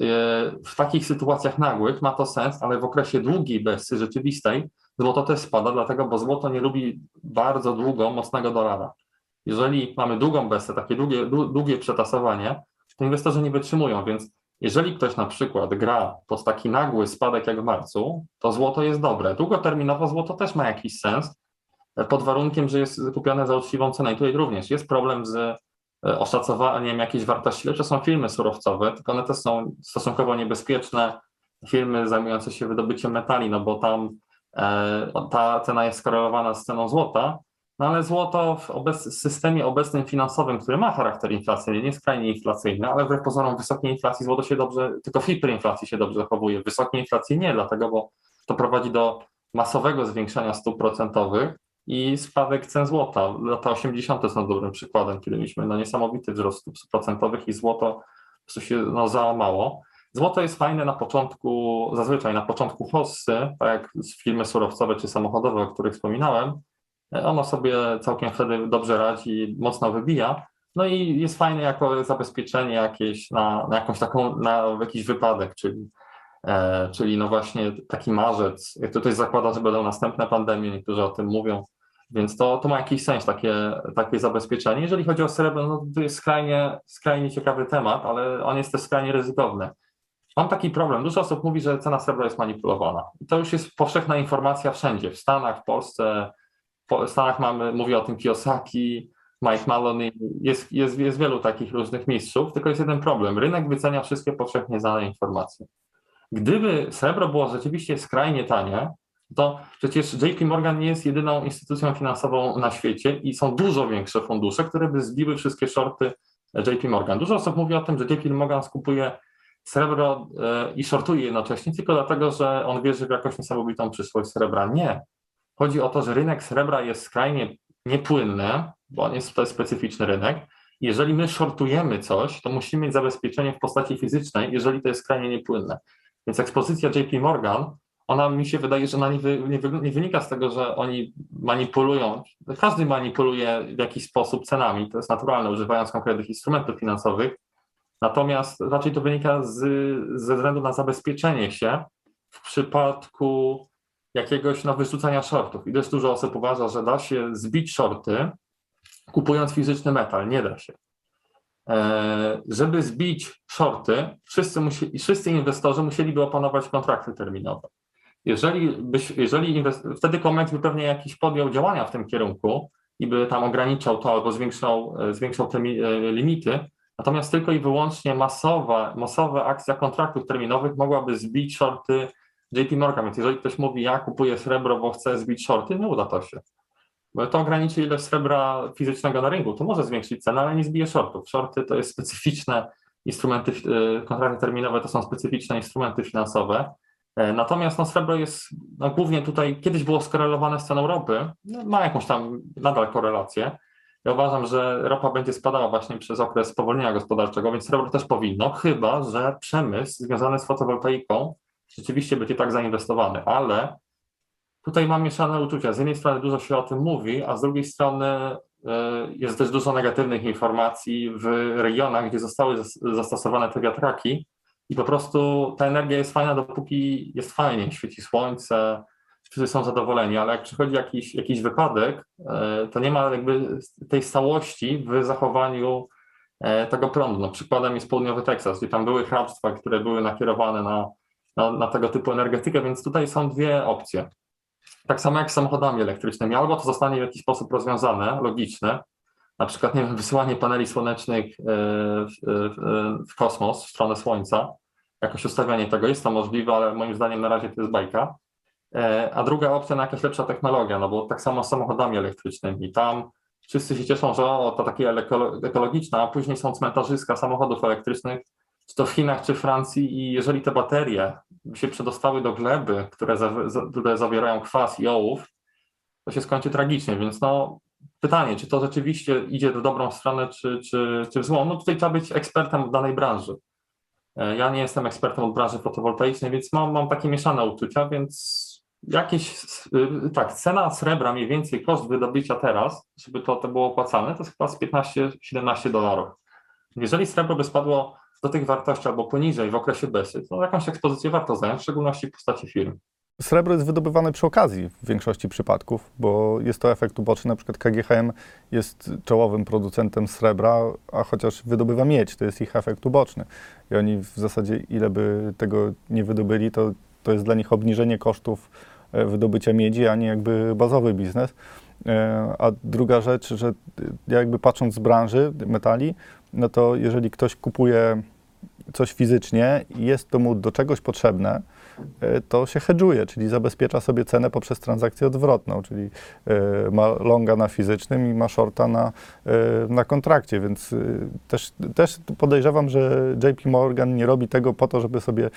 w takich sytuacjach nagłych ma to sens, ale w okresie długiej bessy rzeczywistej złoto też spada, dlatego, bo złoto nie lubi bardzo długo mocnego dolara. Jeżeli mamy długą bessę, takie długie, dłu- długie przetasowanie, to inwestorzy nie wytrzymują, więc jeżeli ktoś na przykład gra pod taki nagły spadek jak w marcu, to złoto jest dobre. Długoterminowo złoto też ma jakiś sens, e, pod warunkiem, że jest kupione za uczciwą cenę. I tutaj również jest problem z e, oszacowaniem jakiejś wartości, lecz są firmy surowcowe, tylko one też są stosunkowo niebezpieczne firmy zajmujące się wydobyciem metali, no bo tam e, ta cena jest skorelowana z ceną złota, no ale złoto w obec- systemie obecnym finansowym, który ma charakter inflacyjny, nie jest skrajnie inflacyjny, ale wbrew pozorom wysokiej inflacji złoto się dobrze, tylko hiperinflacji się dobrze zachowuje. Wysokiej inflacji nie, dlatego, bo to prowadzi do masowego zwiększania stóp procentowych i spadek cen złota. Lata 80. są dobrym przykładem, kiedy mieliśmy no, niesamowity wzrost stóp procentowych i złoto po się no, załamało. Złoto jest fajne na początku, zazwyczaj na początku hossy, tak jak firmy surowcowe czy samochodowe, o których wspominałem, ono sobie całkiem wtedy dobrze radzi, mocno wybija. No i jest fajne jako zabezpieczenie jakieś na, na jakąś taką, na jakiś wypadek, czyli, e, czyli no właśnie taki marzec. Też zakłada, że będą następne pandemie, niektórzy o tym mówią, więc to, to ma jakiś sens, takie, takie zabezpieczenie. Jeżeli chodzi o srebro, no to jest skrajnie, skrajnie ciekawy temat, ale on jest też skrajnie ryzykowny. Mam taki problem. Dużo osób mówi, że cena srebra jest manipulowana. I to już jest powszechna informacja wszędzie, w Stanach, w Polsce, w Stanach mamy, mówi o tym Kiyosaki, Mike Maloney, jest, jest, jest wielu takich różnych mistrzów, tylko jest jeden problem. Rynek wycenia wszystkie powszechnie znane informacje. Gdyby srebro było rzeczywiście skrajnie tanie, to przecież JP Morgan nie jest jedyną instytucją finansową na świecie i są dużo większe fundusze, które by zbiły wszystkie shorty JP Morgan. Dużo osób mówi o tym, że JP Morgan skupuje srebro e, i shortuje jednocześnie tylko dlatego, że on wierzy w jakąś niesamowitą przyszłość srebra. Nie. Chodzi o to, że rynek srebra jest skrajnie niepłynny, bo on jest jest specyficzny rynek. Jeżeli my shortujemy coś, to musimy mieć zabezpieczenie w postaci fizycznej, jeżeli to jest skrajnie niepłynne. Więc ekspozycja JP Morgan, ona mi się wydaje, że ona nie, wy, nie, wy, nie, wynika z tego, że oni manipulują. Każdy manipuluje w jakiś sposób cenami, to jest naturalne, używając konkretnych instrumentów finansowych. Natomiast raczej to wynika z, ze względu na zabezpieczenie się w przypadku jakiegoś no, wyrzucania shortów. I dość dużo osób uważa, że da się zbić shorty, kupując fizyczny metal. Nie da się. E, żeby zbić shorty, wszyscy, musi, wszyscy inwestorzy musieliby opanować kontrakty terminowe. Jeżeli, byś, jeżeli wtedy Comex by pewnie jakiś podjął działania w tym kierunku i by tam ograniczał to albo zwiększał, e, zwiększał te e, limity, natomiast tylko i wyłącznie masowa, masowa akcja kontraktów terminowych mogłaby zbić shorty JP Morgan. Więc jeżeli ktoś mówi, ja kupuję srebro, bo chcę zbić shorty, nie uda to się. Bo to ograniczy ilość srebra fizycznego na rynku. To może zwiększyć cenę, ale nie zbije shortów. Shorty to jest specyficzne instrumenty, kontrakty terminowe to są specyficzne instrumenty finansowe. Natomiast no, srebro jest no, głównie tutaj, kiedyś było skorelowane z ceną ropy, no, ma jakąś tam nadal korelację. Ja uważam, że ropa będzie spadała właśnie przez okres spowolnienia gospodarczego, więc srebro też powinno, chyba że przemysł związany z fotowoltaiką rzeczywiście będzie tak zainwestowany, ale tutaj mam mieszane uczucia. Z jednej strony dużo się o tym mówi, a z drugiej strony jest też dużo negatywnych informacji w regionach, gdzie zostały zastosowane te wiatraki i po prostu ta energia jest fajna, dopóki jest fajnie, świeci słońce, wszyscy są zadowoleni, ale jak przychodzi jakiś, jakiś wypadek, to nie ma jakby tej stałości w zachowaniu tego prądu. No, przykładem jest południowy Teksas, gdzie tam były hrabstwa, które były nakierowane na, na, na tego typu energetykę, więc tutaj są dwie opcje. Tak samo jak z samochodami elektrycznymi, albo to zostanie w jakiś sposób rozwiązane, logiczne, na przykład nie wiem, wysyłanie paneli słonecznych w, w, w kosmos, w stronę Słońca, jakoś ustawianie tego jest to możliwe, ale moim zdaniem na razie to jest bajka. A druga opcja na jakaś lepsza technologia, no bo tak samo z samochodami elektrycznymi. Tam wszyscy się cieszą, że o, to takie ekologiczne, a później są cmentarzyska samochodów elektrycznych, czy to w Chinach, czy Francji i jeżeli te baterie się przedostały do gleby, które, za, które zawierają kwas i ołów, to się skończy tragicznie, więc no pytanie, czy to rzeczywiście idzie w dobrą stronę, czy, czy, czy w złą? No tutaj trzeba być ekspertem w danej branży. Ja nie jestem ekspertem od branży fotowoltaicznej, więc mam, mam takie mieszane uczucia, więc jakieś, tak, cena srebra mniej więcej, koszt wydobycia teraz, żeby to, to było opłacalne, to jest chyba z 15-17 dolarów. Jeżeli srebro by spadło do tych wartości albo poniżej w okresie BESY, to jakąś ekspozycję warto zająć, w szczególności w postaci firm. Srebro jest wydobywane przy okazji w większości przypadków, bo jest to efekt uboczny. Na przykład KGHM jest czołowym producentem srebra, a chociaż wydobywa miedź, to jest ich efekt uboczny. I oni w zasadzie, ile by tego nie wydobyli, to, to jest dla nich obniżenie kosztów wydobycia miedzi, a nie jakby bazowy biznes. A druga rzecz, że jakby patrząc z branży metali, no to jeżeli ktoś kupuje coś fizycznie i jest to mu do czegoś potrzebne, to się hedżuje, czyli zabezpiecza sobie cenę poprzez transakcję odwrotną, czyli ma longa na fizycznym i ma shorta na, na kontrakcie, więc też, też podejrzewam, że JP Morgan nie robi tego po to, żeby sobie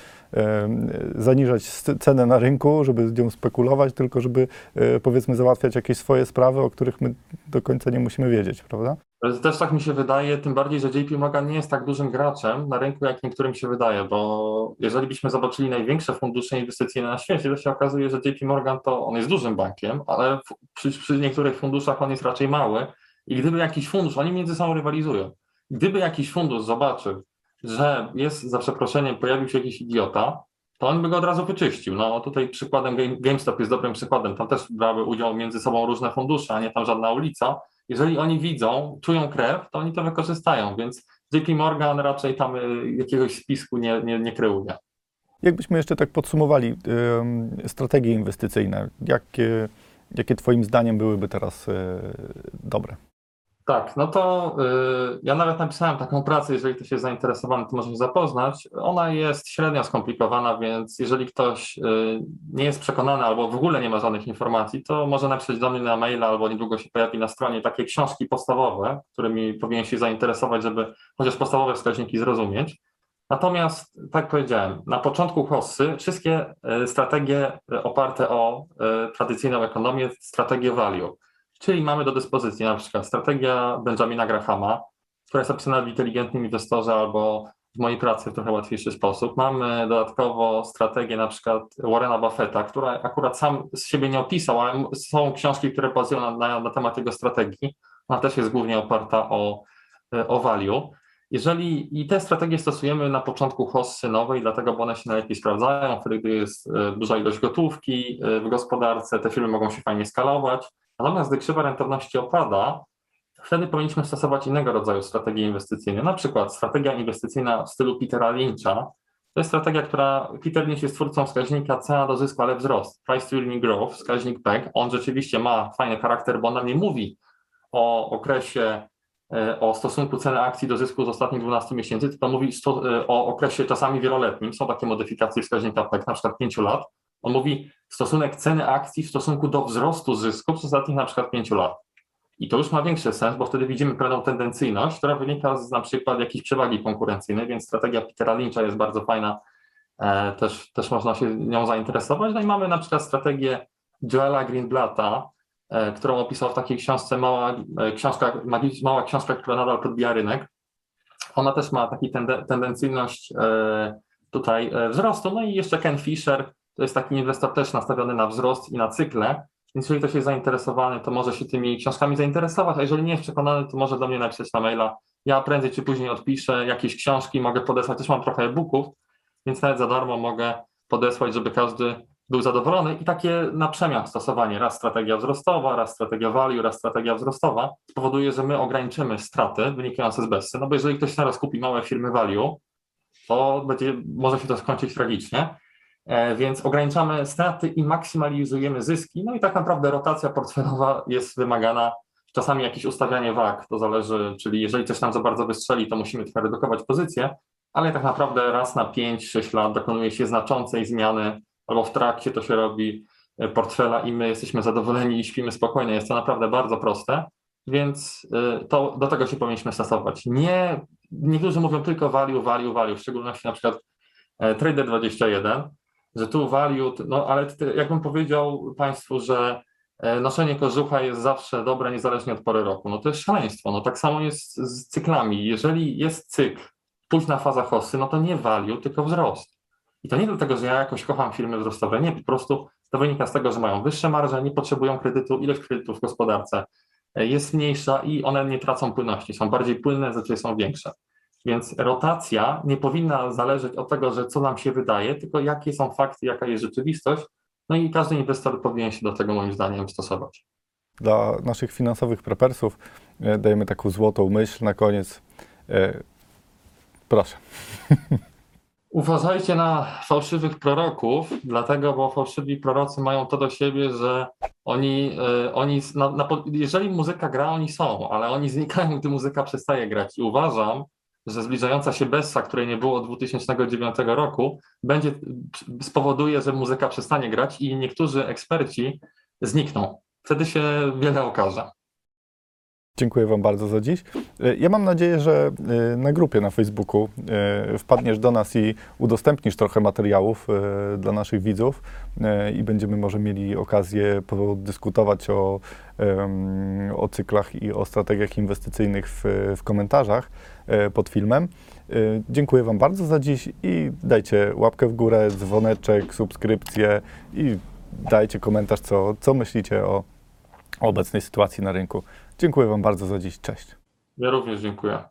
zaniżać cenę na rynku, żeby z nią spekulować, tylko żeby powiedzmy załatwiać jakieś swoje sprawy, o których my do końca nie musimy wiedzieć, prawda? Też tak mi się wydaje, tym bardziej, że JP Morgan nie jest tak dużym graczem na rynku, jak niektórym się wydaje, bo jeżeli byśmy zobaczyli największe fundusze inwestycyjne na świecie, to się okazuje, że JP Morgan to on jest dużym bankiem, ale przy, przy niektórych funduszach on jest raczej mały. I gdyby jakiś fundusz, oni między sobą rywalizują, gdyby jakiś fundusz zobaczył, że jest, za przeproszeniem, pojawił się jakiś idiota, to on by go od razu wyczyścił. No tutaj przykładem GameStop jest dobrym przykładem, tam też brały udział między sobą różne fundusze, a nie tam żadna ulica, jeżeli oni widzą, czują krew, to oni to wykorzystają, więc JP Morgan raczej tam jakiegoś spisku nie, nie, nie kreuje. Jakbyśmy jeszcze tak podsumowali y, strategie inwestycyjne, jakie, jakie Twoim zdaniem byłyby teraz y, dobre? Tak, no to y, ja nawet napisałem taką pracę, jeżeli ktoś jest zainteresowany, to może się zapoznać. Ona jest średnio skomplikowana, więc jeżeli ktoś y, nie jest przekonany albo w ogóle nie ma żadnych informacji, to może napisać do mnie na maila albo niedługo się pojawi na stronie takie książki podstawowe, którymi powinien się zainteresować, żeby chociaż podstawowe wskaźniki zrozumieć. Natomiast, tak powiedziałem, na początku hossy wszystkie y, strategie oparte o y, tradycyjną ekonomię, strategię value. Czyli mamy do dyspozycji na przykład strategia Benjamina Grahama, która jest opisana w inteligentnym inwestorze albo w mojej pracy w trochę łatwiejszy sposób. Mamy dodatkowo strategię na przykład Warrena Buffetta, która akurat sam z siebie nie opisał, ale są książki, które bazują na, na, na temat jego strategii. Ona też jest głównie oparta o, o value. Jeżeli i te strategie stosujemy na początku hossy nowej, dlatego bo one się najlepiej sprawdzają, wtedy gdy jest e, duża ilość gotówki e, w gospodarce, te firmy mogą się fajnie skalować. Natomiast gdy krzywa rentowności opada, wtedy powinniśmy stosować innego rodzaju strategie inwestycyjne. Na przykład strategia inwestycyjna w stylu Petera Lyncha. To jest strategia, która Peter Lynch jest twórcą wskaźnika cena do zysku, ale wzrost. Price to earning growth, wskaźnik PEG. On rzeczywiście ma fajny charakter, bo on nam nie mówi o okresie E, o stosunku ceny akcji do zysku z ostatnich 12 miesięcy, tylko mówi e, o okresie czasami wieloletnim. Są takie modyfikacje wskaźnika PEG, na przykład 5 lat. On mówi stosunek ceny akcji w stosunku do wzrostu zysków z ostatnich na przykład 5 lat. I to już ma większy sens, bo wtedy widzimy pewną tendencyjność, która wynika z na przykład jakiejś przewagi konkurencyjnej, więc strategia Petera Lyncha jest bardzo fajna, e, też, też można się nią zainteresować. No i mamy na przykład strategię Joela Greenblatta, E, którą opisał w takiej książce Mała e, książka, mała książka, która nadal podbija rynek. Ona też ma taką tendencyjność tutaj wzrostu. No i jeszcze Ken Fisher, to jest taki inwestor też nastawiony na wzrost i na cykle, więc jeżeli ktoś jest zainteresowany, to może się tymi książkami zainteresować, a jeżeli nie jest przekonany, to może do mnie napisać na maila. Ja prędzej czy później odpiszę jakieś książki, mogę podesłać, też mam trochę e-booków, więc nawet za darmo mogę podesłać, żeby każdy był zadowolony. I takie na przemian stosowanie, raz strategia wzrostowa, raz strategia value, raz strategia wzrostowa spowoduje, że my ograniczymy straty wynikające z BESY, no bo jeżeli ktoś teraz kupi małe firmy value, to będzie, może się to skończyć tragicznie, więc ograniczamy straty i maksymalizujemy zyski, no i tak naprawdę rotacja portfelowa jest wymagana, czasami jakieś ustawianie wag, to zależy, czyli jeżeli coś nam za bardzo wystrzeli, to musimy trochę redukować pozycję, ale tak naprawdę raz na 5-6 lat dokonuje się znaczącej zmiany albo w trakcie to się robi e, portfela i my jesteśmy zadowoleni i śpimy spokojnie. Jest to naprawdę bardzo proste, więc e, to, do tego się powinniśmy stosować. Nie, niektórzy mówią tylko value, value, value, w szczególności na przykład e, Trader21, że tu value, no ale jakbym powiedział Państwu, że noszenie kożucha jest zawsze dobre, niezależnie od pory roku. No to jest szaleństwo. No tak samo jest z cyklami. Jeżeli jest cykl, późna faza hossy, no to nie value, tylko wzrost. I to nie dlatego, że ja jakoś kocham firmy wzrostowe, nie, po prostu to wynika z tego, że mają wyższe marże, nie potrzebują kredytu, ilość kredytów w gospodarce e, jest mniejsza i one nie tracą płynności, są bardziej płynne, zazwyczaj są większe. Więc rotacja nie powinna zależeć od tego, że co nam się wydaje, tylko jakie są fakty, jaka jest rzeczywistość. No i każdy inwestor powinien się do tego moim zdaniem stosować. Dla naszych finansowych prepersów e, dajemy taką złotą myśl na koniec. E, proszę. Uważajcie na fałszywych proroków, dlatego, bo fałszywi prorocy mają to do siebie, że oni, e, oni na, na, jeżeli muzyka gra, oni są, ale oni znikają, gdy muzyka przestaje grać. I uważam, że zbliżająca się Bessa, której nie było od 2009 roku, będzie spowoduje, że muzyka przestanie grać i niektórzy eksperci znikną. Wtedy się wiele okaże. Dziękuję Wam bardzo za dziś. E, ja mam nadzieję, że e, na grupie na Facebooku e, wpadniesz do nas i udostępnisz trochę materiałów dla naszych widzów i będziemy może mieli okazję podyskutować o, o cyklach i o strategiach inwestycyjnych w, w komentarzach pod filmem. Dziękuję Wam bardzo za dziś i dajcie łapkę w górę, dzwoneczek, subskrypcję i dajcie komentarz, co, co myślicie o obecnej sytuacji na rynku. Dziękuję Wam bardzo za dziś. Cześć. Ja również dziękuję.